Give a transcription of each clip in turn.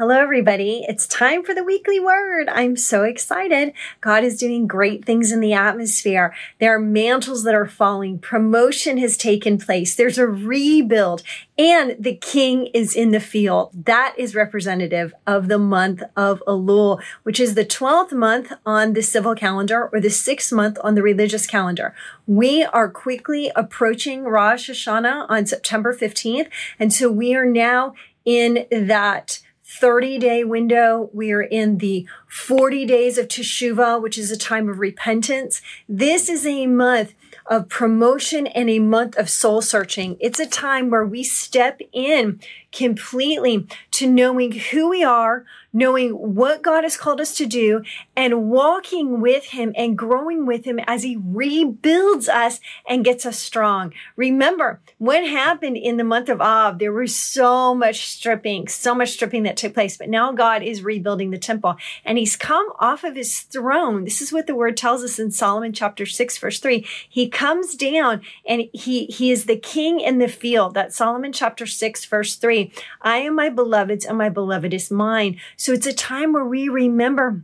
Hello, everybody. It's time for the weekly word. I'm so excited. God is doing great things in the atmosphere. There are mantles that are falling. Promotion has taken place. There's a rebuild and the king is in the field. That is representative of the month of Elul, which is the 12th month on the civil calendar or the sixth month on the religious calendar. We are quickly approaching Rosh Hashanah on September 15th. And so we are now in that 30 day window. We are in the 40 days of Teshuvah, which is a time of repentance. This is a month of promotion and a month of soul searching. It's a time where we step in completely to knowing who we are, knowing what God has called us to do, and walking with Him and growing with Him as He rebuilds us and gets us strong. Remember what happened in the month of Av? There was so much stripping, so much stripping that took place, but now God is rebuilding the temple and He's come off of His throne. This is what the word tells us in Solomon chapter 6, verse 3. He comes down and He, he is the king in the field. That's Solomon chapter 6, verse 3. I am my beloved's and my beloved is mine. So it's a time where we remember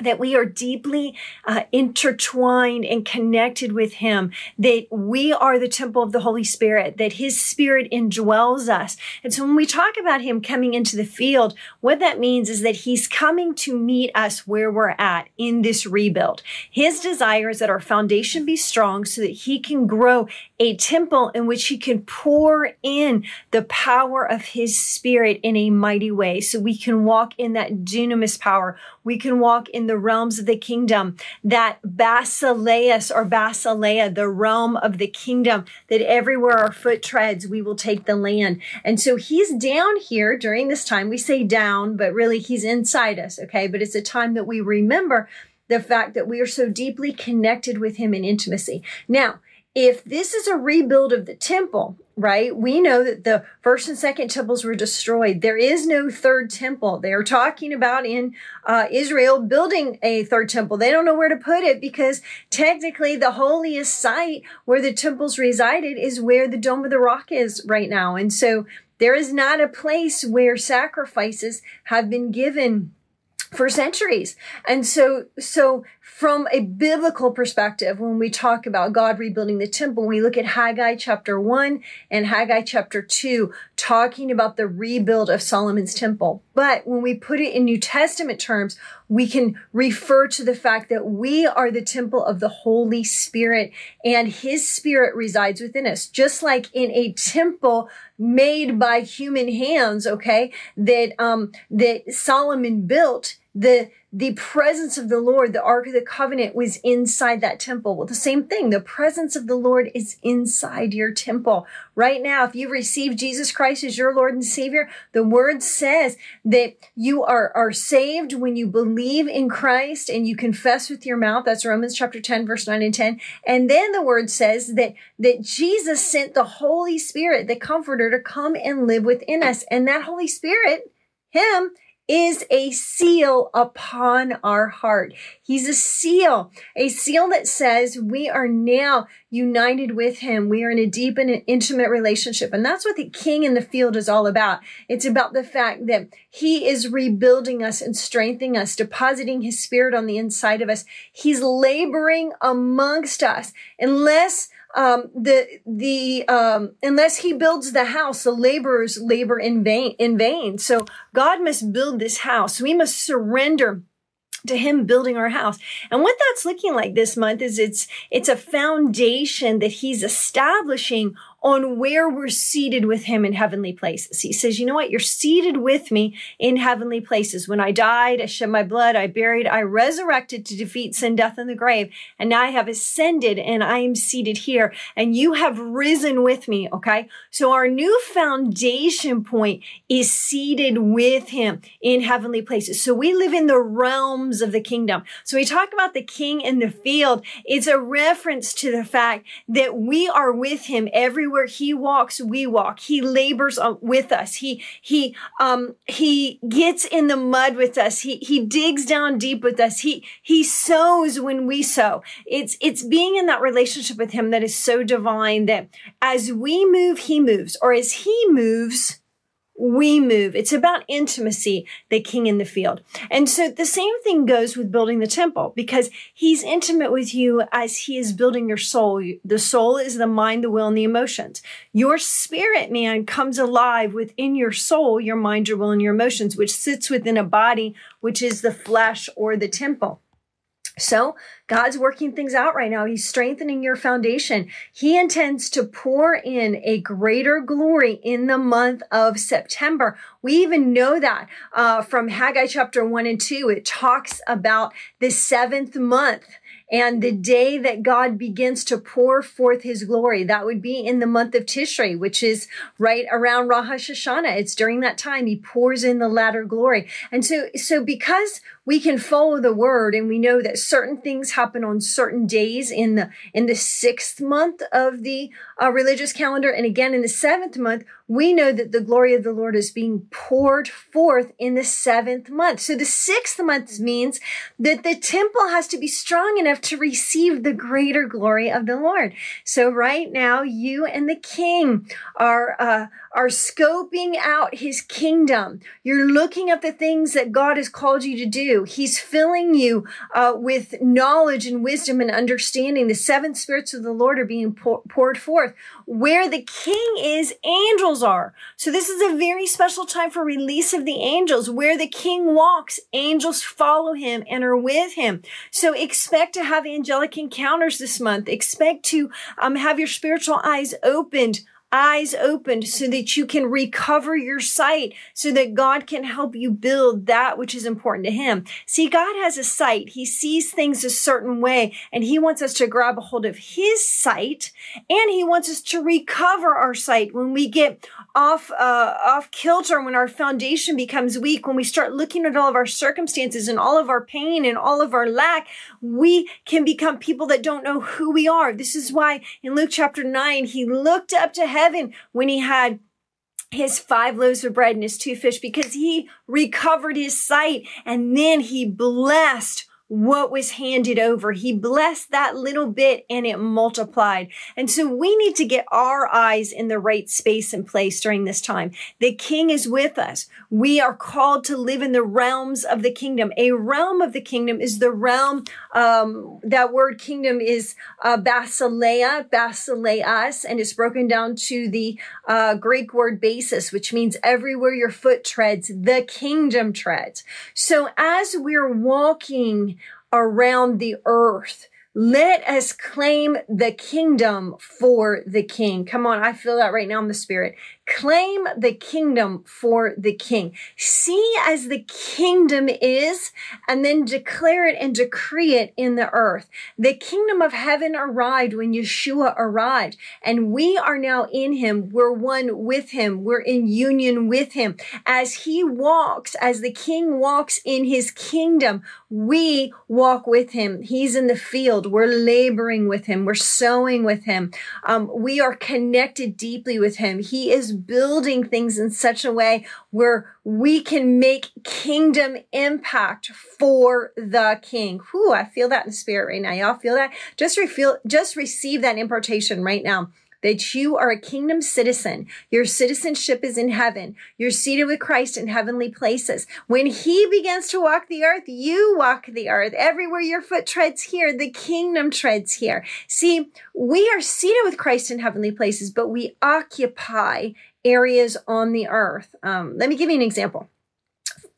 that we are deeply uh, intertwined and connected with him that we are the temple of the holy spirit that his spirit indwells us. And so when we talk about him coming into the field what that means is that he's coming to meet us where we're at in this rebuild. His desire is that our foundation be strong so that he can grow a temple in which he can pour in the power of his spirit in a mighty way. So we can walk in that dunamis power. We can walk in the realms of the kingdom, that basileus or basileia, the realm of the kingdom, that everywhere our foot treads, we will take the land. And so he's down here during this time. We say down, but really he's inside us, okay? But it's a time that we remember the fact that we are so deeply connected with him in intimacy. Now, if this is a rebuild of the temple, right? We know that the first and second temples were destroyed. There is no third temple. They are talking about in uh, Israel building a third temple. They don't know where to put it because technically the holiest site where the temples resided is where the Dome of the Rock is right now. And so there is not a place where sacrifices have been given for centuries. And so, so from a biblical perspective, when we talk about God rebuilding the temple, we look at Haggai chapter one and Haggai chapter two, talking about the rebuild of Solomon's temple. But when we put it in New Testament terms, we can refer to the fact that we are the temple of the Holy Spirit and his spirit resides within us. Just like in a temple made by human hands, okay, that, um, that Solomon built, the the presence of the Lord, the Ark of the Covenant was inside that temple. Well, the same thing. The presence of the Lord is inside your temple. Right now, if you receive Jesus Christ as your Lord and Savior, the word says that you are, are saved when you believe in Christ and you confess with your mouth. That's Romans chapter 10, verse 9 and 10. And then the word says that, that Jesus sent the Holy Spirit, the comforter, to come and live within us. And that Holy Spirit, Him, is a seal upon our heart. He's a seal, a seal that says we are now united with him. We are in a deep and intimate relationship. And that's what the king in the field is all about. It's about the fact that he is rebuilding us and strengthening us, depositing his spirit on the inside of us. He's laboring amongst us. Unless um, the the um, unless he builds the house, the laborers labor in vain. In vain. So God must build this house. We must surrender to him building our house. And what that's looking like this month is it's it's a foundation that he's establishing on where we're seated with him in heavenly places. He says, you know what? You're seated with me in heavenly places. When I died, I shed my blood, I buried, I resurrected to defeat sin, death, and the grave. And now I have ascended and I am seated here and you have risen with me. Okay. So our new foundation point is seated with him in heavenly places. So we live in the realms of the kingdom. So we talk about the king in the field. It's a reference to the fact that we are with him everywhere he walks, we walk. He labors with us. He, he, um, he gets in the mud with us. He, he digs down deep with us. He, he sows when we sow. It's, it's being in that relationship with him that is so divine that as we move, he moves, or as he moves, we move. It's about intimacy, the king in the field. And so the same thing goes with building the temple because he's intimate with you as he is building your soul. The soul is the mind, the will, and the emotions. Your spirit man comes alive within your soul, your mind, your will, and your emotions, which sits within a body, which is the flesh or the temple. So God's working things out right now. He's strengthening your foundation. He intends to pour in a greater glory in the month of September. We even know that uh, from Haggai chapter one and two. It talks about the seventh month and the day that God begins to pour forth his glory. That would be in the month of Tishrei, which is right around Rosh Hashanah. It's during that time he pours in the latter glory. And so, so because we can follow the word and we know that certain things happen on certain days in the in the sixth month of the uh, religious calendar and again in the seventh month we know that the glory of the lord is being poured forth in the seventh month. So the sixth month means that the temple has to be strong enough to receive the greater glory of the lord. So right now you and the king are uh, are scoping out his kingdom. You're looking at the things that God has called you to do. He's filling you uh, with knowledge and wisdom and understanding. The seven spirits of the Lord are being pour- poured forth. Where the king is, angels are. So this is a very special time for release of the angels. Where the king walks, angels follow him and are with him. So expect to have angelic encounters this month. Expect to um, have your spiritual eyes opened eyes opened so that you can recover your sight, so that God can help you build that which is important to Him. See, God has a sight. He sees things a certain way, and He wants us to grab a hold of His sight, and He wants us to recover our sight when we get off uh, off kilter, when our foundation becomes weak, when we start looking at all of our circumstances and all of our pain and all of our lack, we can become people that don't know who we are. This is why in Luke chapter 9, He looked up to heaven heaven when he had his five loaves of bread and his two fish because he recovered his sight and then he blessed what was handed over. He blessed that little bit and it multiplied. And so we need to get our eyes in the right space and place during this time. The king is with us. We are called to live in the realms of the kingdom. A realm of the kingdom is the realm, um, that word kingdom is uh, basileia, basileas, and it's broken down to the uh, Greek word basis, which means everywhere your foot treads, the kingdom treads. So as we're walking around the earth let us claim the kingdom for the king. Come on, I feel that right now in the spirit. Claim the kingdom for the king. See as the kingdom is, and then declare it and decree it in the earth. The kingdom of heaven arrived when Yeshua arrived, and we are now in him. We're one with him. We're in union with him. As he walks, as the king walks in his kingdom, we walk with him. He's in the field. We're laboring with him. We're sowing with him. Um, we are connected deeply with him. He is building things in such a way where we can make kingdom impact for the king. Whew, I feel that in spirit right now. Y'all feel that? Just feel, just receive that impartation right now that you are a kingdom citizen. Your citizenship is in heaven. You're seated with Christ in heavenly places. When he begins to walk the earth, you walk the earth. Everywhere your foot treads here, the kingdom treads here. See, we are seated with Christ in heavenly places, but we occupy areas on the earth. Um, let me give you an example.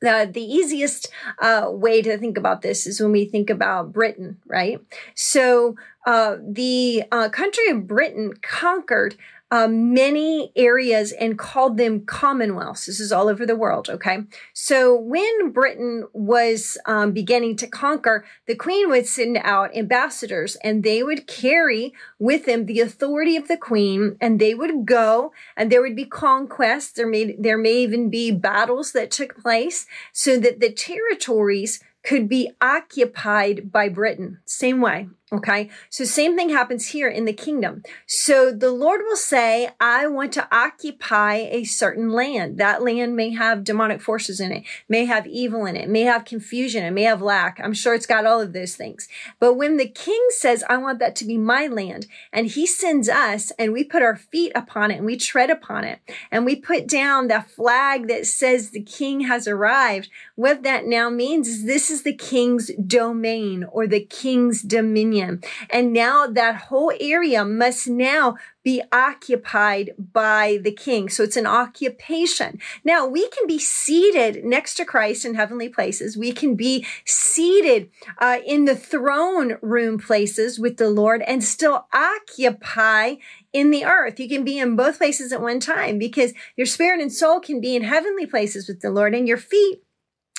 Uh, the easiest uh, way to think about this is when we think about Britain, right? So uh, the uh, country of Britain conquered uh, many areas and called them commonwealths. This is all over the world, okay? So when Britain was um, beginning to conquer, the queen would send out ambassadors and they would carry with them the authority of the queen and they would go and there would be conquests. There may, there may even be battles that took place so that the territories could be occupied by Britain. Same way. Okay. So same thing happens here in the kingdom. So the Lord will say, I want to occupy a certain land. That land may have demonic forces in it, may have evil in it, may have confusion, it may have lack. I'm sure it's got all of those things. But when the king says, I want that to be my land, and he sends us and we put our feet upon it and we tread upon it and we put down the flag that says the king has arrived, what that now means is this is the king's domain or the king's dominion dominion. And now that whole area must now be occupied by the king. So it's an occupation. Now we can be seated next to Christ in heavenly places. We can be seated uh, in the throne room places with the Lord and still occupy in the earth. You can be in both places at one time because your spirit and soul can be in heavenly places with the Lord and your feet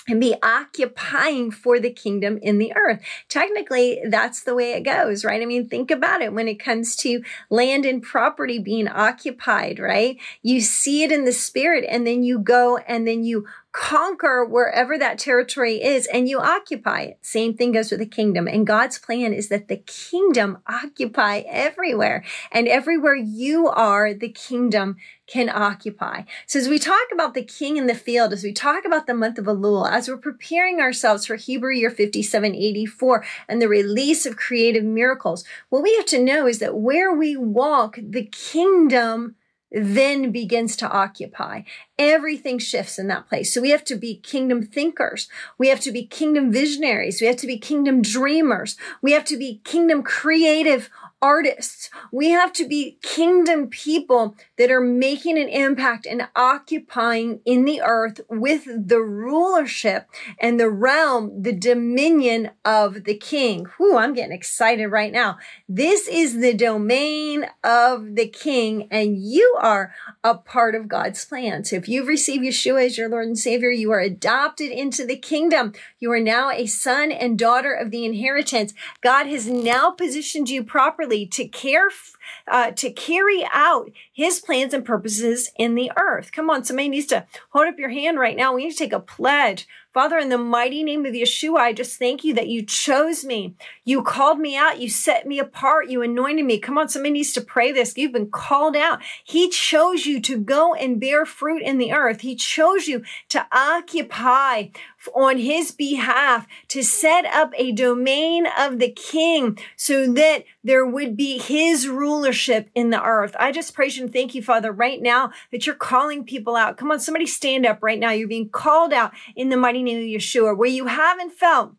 and be occupying for the kingdom in the earth. Technically, that's the way it goes, right? I mean, think about it when it comes to land and property being occupied, right? You see it in the spirit and then you go and then you conquer wherever that territory is and you occupy it. Same thing goes with the kingdom. And God's plan is that the kingdom occupy everywhere and everywhere you are, the kingdom can occupy. So as we talk about the king in the field, as we talk about the month of Elul, as we're preparing ourselves for Hebrew year 5784 and the release of creative miracles, what we have to know is that where we walk, the kingdom then begins to occupy. Everything shifts in that place. So we have to be kingdom thinkers. We have to be kingdom visionaries. We have to be kingdom dreamers. We have to be kingdom creative artists. We have to be kingdom people that are making an impact and occupying in the earth with the rulership and the realm, the dominion of the king. Whoo, I'm getting excited right now. This is the domain of the king and you are a part of God's plan. So if you've received Yeshua as your Lord and Savior, you are adopted into the kingdom. You are now a son and daughter of the inheritance. God has now positioned you properly to care uh, to carry out his plans and purposes in the earth. Come on, somebody needs to hold up your hand right now. We need to take a pledge. Father, in the mighty name of Yeshua, I just thank you that you chose me. You called me out. You set me apart. You anointed me. Come on, somebody needs to pray this. You've been called out. He chose you to go and bear fruit in the earth. He chose you to occupy on his behalf to set up a domain of the king so that there would be his rulership in the earth. I just praise you and thank you, Father, right now that you're calling people out. Come on, somebody stand up right now. You're being called out in the mighty name of Yeshua where you haven't felt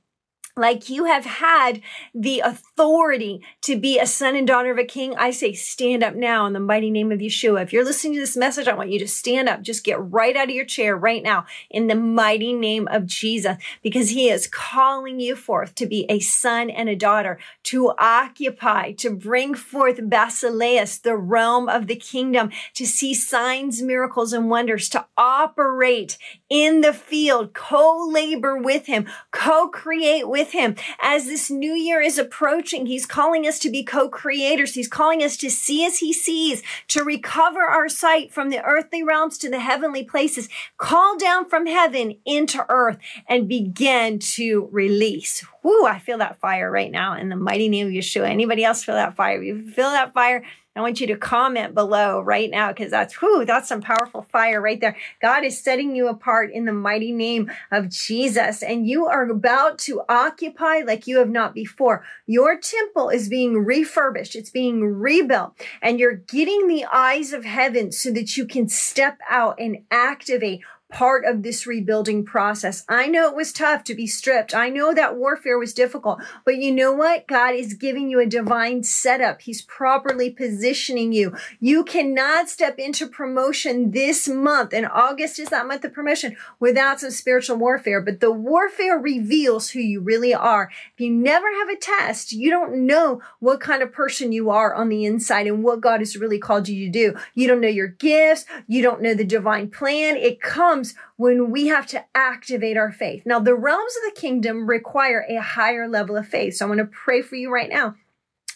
like you have had the authority to be a son and daughter of a king, I say stand up now in the mighty name of Yeshua. If you're listening to this message, I want you to stand up. Just get right out of your chair right now in the mighty name of Jesus because he is calling you forth to be a son and a daughter, to occupy, to bring forth Basileus, the realm of the kingdom, to see signs, miracles, and wonders, to operate in the field, co-labor with him, co-create with him. As this new year is approaching, he's calling us to be co-creators. He's calling us to see as he sees, to recover our sight from the earthly realms to the heavenly places, call down from heaven into earth and begin to release. Whoo, I feel that fire right now in the mighty name of Yeshua. Anybody else feel that fire? You feel that fire, I want you to comment below right now because that's whoo, that's some powerful fire right there. God is setting you apart in the mighty name of Jesus, and you are about to occupy like you have not before. Your temple is being refurbished, it's being rebuilt, and you're getting the eyes of heaven so that you can step out and activate part of this rebuilding process. I know it was tough to be stripped. I know that warfare was difficult, but you know what? God is giving you a divine setup. He's properly positioning you. You cannot step into promotion this month, and August is that month of promotion, without some spiritual warfare. But the warfare reveals who you really are. If you never have a test, you don't know what kind of person you are on the inside and what God has really called you to do. You don't know your gifts. You don't know the divine plan. It comes when we have to activate our faith. Now, the realms of the kingdom require a higher level of faith. So I'm going to pray for you right now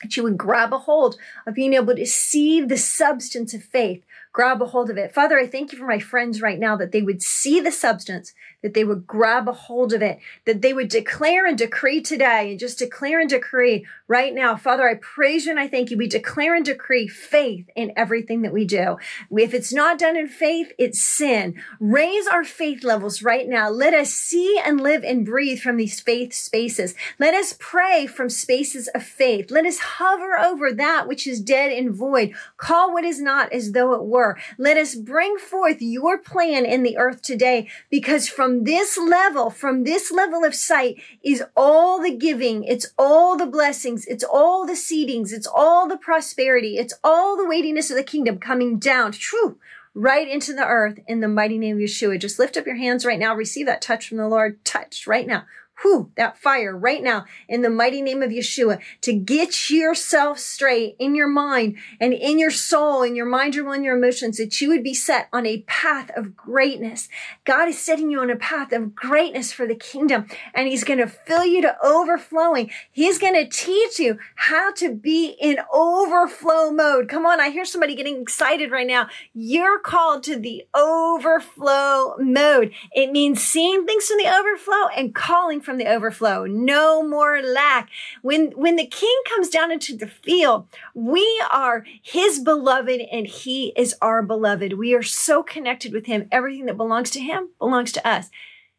that you would grab a hold of being able to see the substance of faith grab a hold of it. Father, I thank you for my friends right now that they would see the substance, that they would grab a hold of it, that they would declare and decree today and just declare and decree right now. Father, I praise you and I thank you. We declare and decree faith in everything that we do. If it's not done in faith, it's sin. Raise our faith levels right now. Let us see and live and breathe from these faith spaces. Let us pray from spaces of faith. Let us hover over that which is dead and void. Call what is not as though it were. Let us bring forth your plan in the earth today because from this level, from this level of sight is all the giving. It's all the blessings. It's all the seedings. It's all the prosperity. It's all the weightiness of the kingdom coming down. True right into the earth in the mighty name of Yeshua. Just lift up your hands right now. Receive that touch from the Lord. Touch right now whew, that fire right now in the mighty name of Yeshua to get yourself straight in your mind and in your soul, in your mind, your will, and your emotions, that you would be set on a path of greatness. God is setting you on a path of greatness for the kingdom, and He's going to fill you to overflowing. He's going to teach you how to be in overflow mode. Come on, I hear somebody getting excited right now. You're called to the overflow mode. It means seeing things from the overflow and calling from the overflow. No more lack. When, when the king comes down into the field, we are his beloved and he is our beloved. We are so connected with him. Everything that belongs to him belongs to us.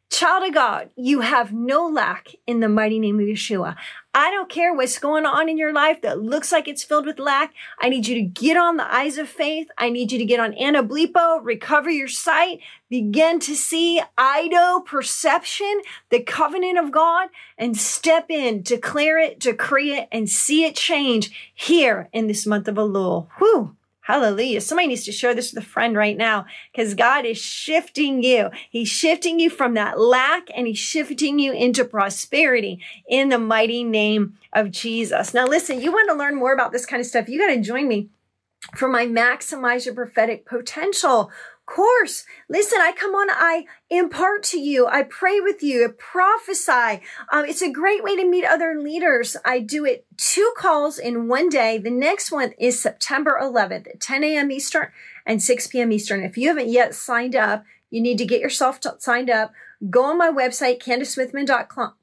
Child of God, you have no lack in the mighty name of Yeshua. I don't care what's going on in your life that looks like it's filled with lack. I need you to get on the eyes of faith. I need you to get on Anablepo, recover your sight, begin to see Ido perception, the covenant of God, and step in, declare it, decree it, and see it change here in this month of Elul. Whew. Hallelujah. Somebody needs to share this with a friend right now because God is shifting you. He's shifting you from that lack and he's shifting you into prosperity in the mighty name of Jesus. Now, listen, you want to learn more about this kind of stuff. You got to join me for my Maximize Your Prophetic Potential course. Listen, I come on, I impart to you, I pray with you, I prophesy. Um, it's a great way to meet other leaders. I do it two calls in one day. The next one is September 11th at 10 a.m. Eastern and 6 p.m. Eastern. If you haven't yet signed up, you need to get yourself t- signed up. Go on my website, CandiceSmithyman.com.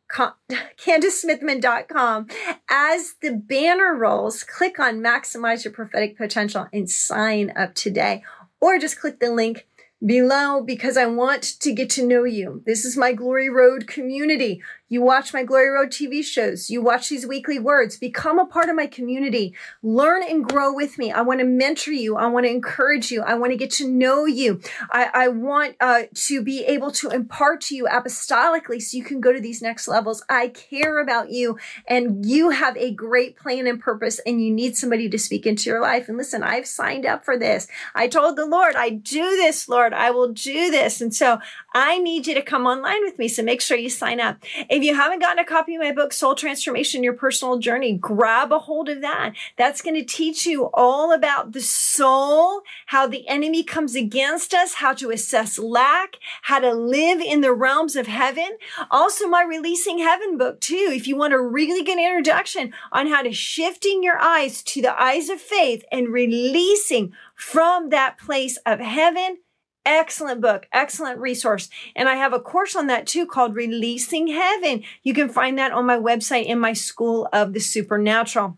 CandiceSmithyman.com. As the banner rolls, click on Maximize Your Prophetic Potential and sign up today or just click the link below because I want to get to know you. This is my Glory Road community. You watch my Glory Road TV shows. You watch these weekly words. Become a part of my community. Learn and grow with me. I want to mentor you. I want to encourage you. I want to get to know you. I, I want uh, to be able to impart to you apostolically so you can go to these next levels. I care about you and you have a great plan and purpose and you need somebody to speak into your life. And listen, I've signed up for this. I told the Lord, I do this, Lord. I will do this. And so I need you to come online with me. So make sure you sign up. If you haven't gotten a copy of my book, Soul Transformation, Your Personal Journey, grab a hold of that. That's going to teach you all about the soul, how the enemy comes against us, how to assess lack, how to live in the realms of heaven. Also, my Releasing Heaven book, too, if you want a really good introduction on how to shifting your eyes to the eyes of faith and releasing from that place of heaven Excellent book, excellent resource. And I have a course on that too called Releasing Heaven. You can find that on my website in my School of the Supernatural.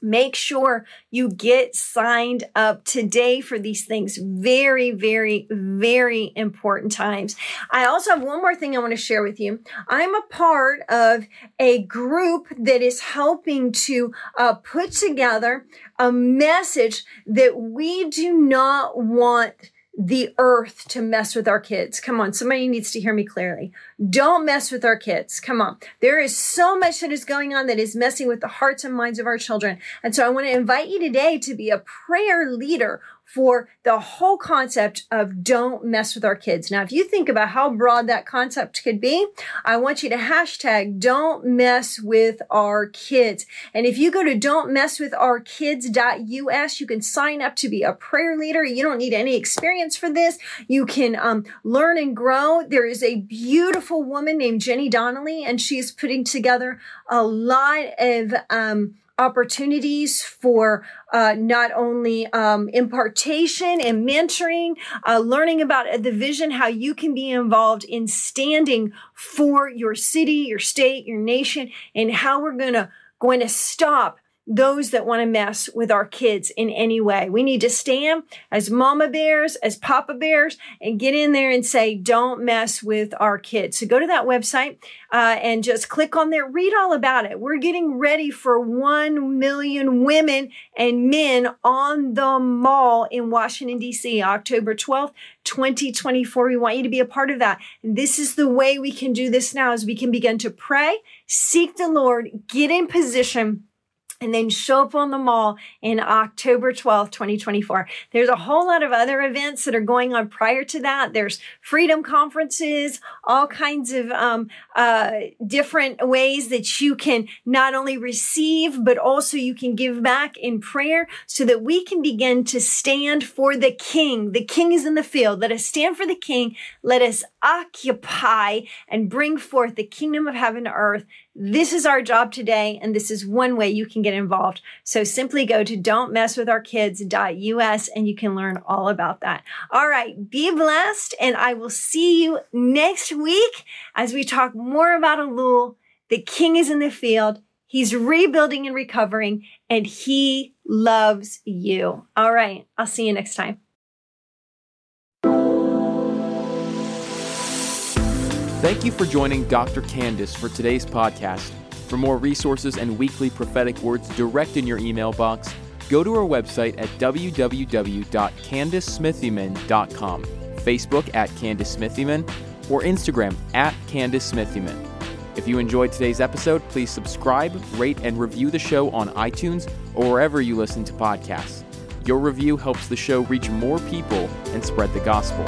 Make sure you get signed up today for these things. Very, very, very important times. I also have one more thing I want to share with you. I'm a part of a group that is helping to uh, put together a message that we do not want the earth to mess with our kids. Come on, somebody needs to hear me clearly. Don't mess with our kids. Come on. There is so much that is going on that is messing with the hearts and minds of our children. And so I want to invite you today to be a prayer leader for the whole concept of don't mess with our kids. Now, if you think about how broad that concept could be, I want you to hashtag don't mess with our kids. And if you go to don't mess with our kids.us, you can sign up to be a prayer leader. You don't need any experience for this. You can um, learn and grow. There is a beautiful woman named Jenny Donnelly, and she's putting together a lot of um, opportunities for uh, not only um, impartation and mentoring, uh, learning about the vision, how you can be involved in standing for your city, your state, your nation, and how we're gonna going to stop those that want to mess with our kids in any way. We need to stand as mama bears, as papa bears, and get in there and say, don't mess with our kids. So go to that website uh, and just click on there, read all about it. We're getting ready for 1 million women and men on the mall in Washington, D.C., October 12th. 2024. We want you to be a part of that. And this is the way we can do this now is we can begin to pray, seek the Lord, get in position and then show up on the mall in October 12th, 2024. There's a whole lot of other events that are going on prior to that. There's freedom conferences, all kinds of um, uh, different ways that you can not only receive, but also you can give back in prayer so that we can begin to stand for the King. The King is in the field. Let us stand for the King. Let us occupy and bring forth the kingdom of heaven to earth this is our job today, and this is one way you can get involved. So simply go to don'tmesswithourkids.us and you can learn all about that. All right, be blessed, and I will see you next week as we talk more about Elul. The king is in the field. He's rebuilding and recovering, and he loves you. All right, I'll see you next time. Thank you for joining Dr. Candice for today's podcast. For more resources and weekly prophetic words direct in your email box, go to our website at www.candicesmithyman.com, Facebook at Candice Smithyman, or Instagram at Candice Smithyman. If you enjoyed today's episode, please subscribe, rate, and review the show on iTunes or wherever you listen to podcasts. Your review helps the show reach more people and spread the gospel.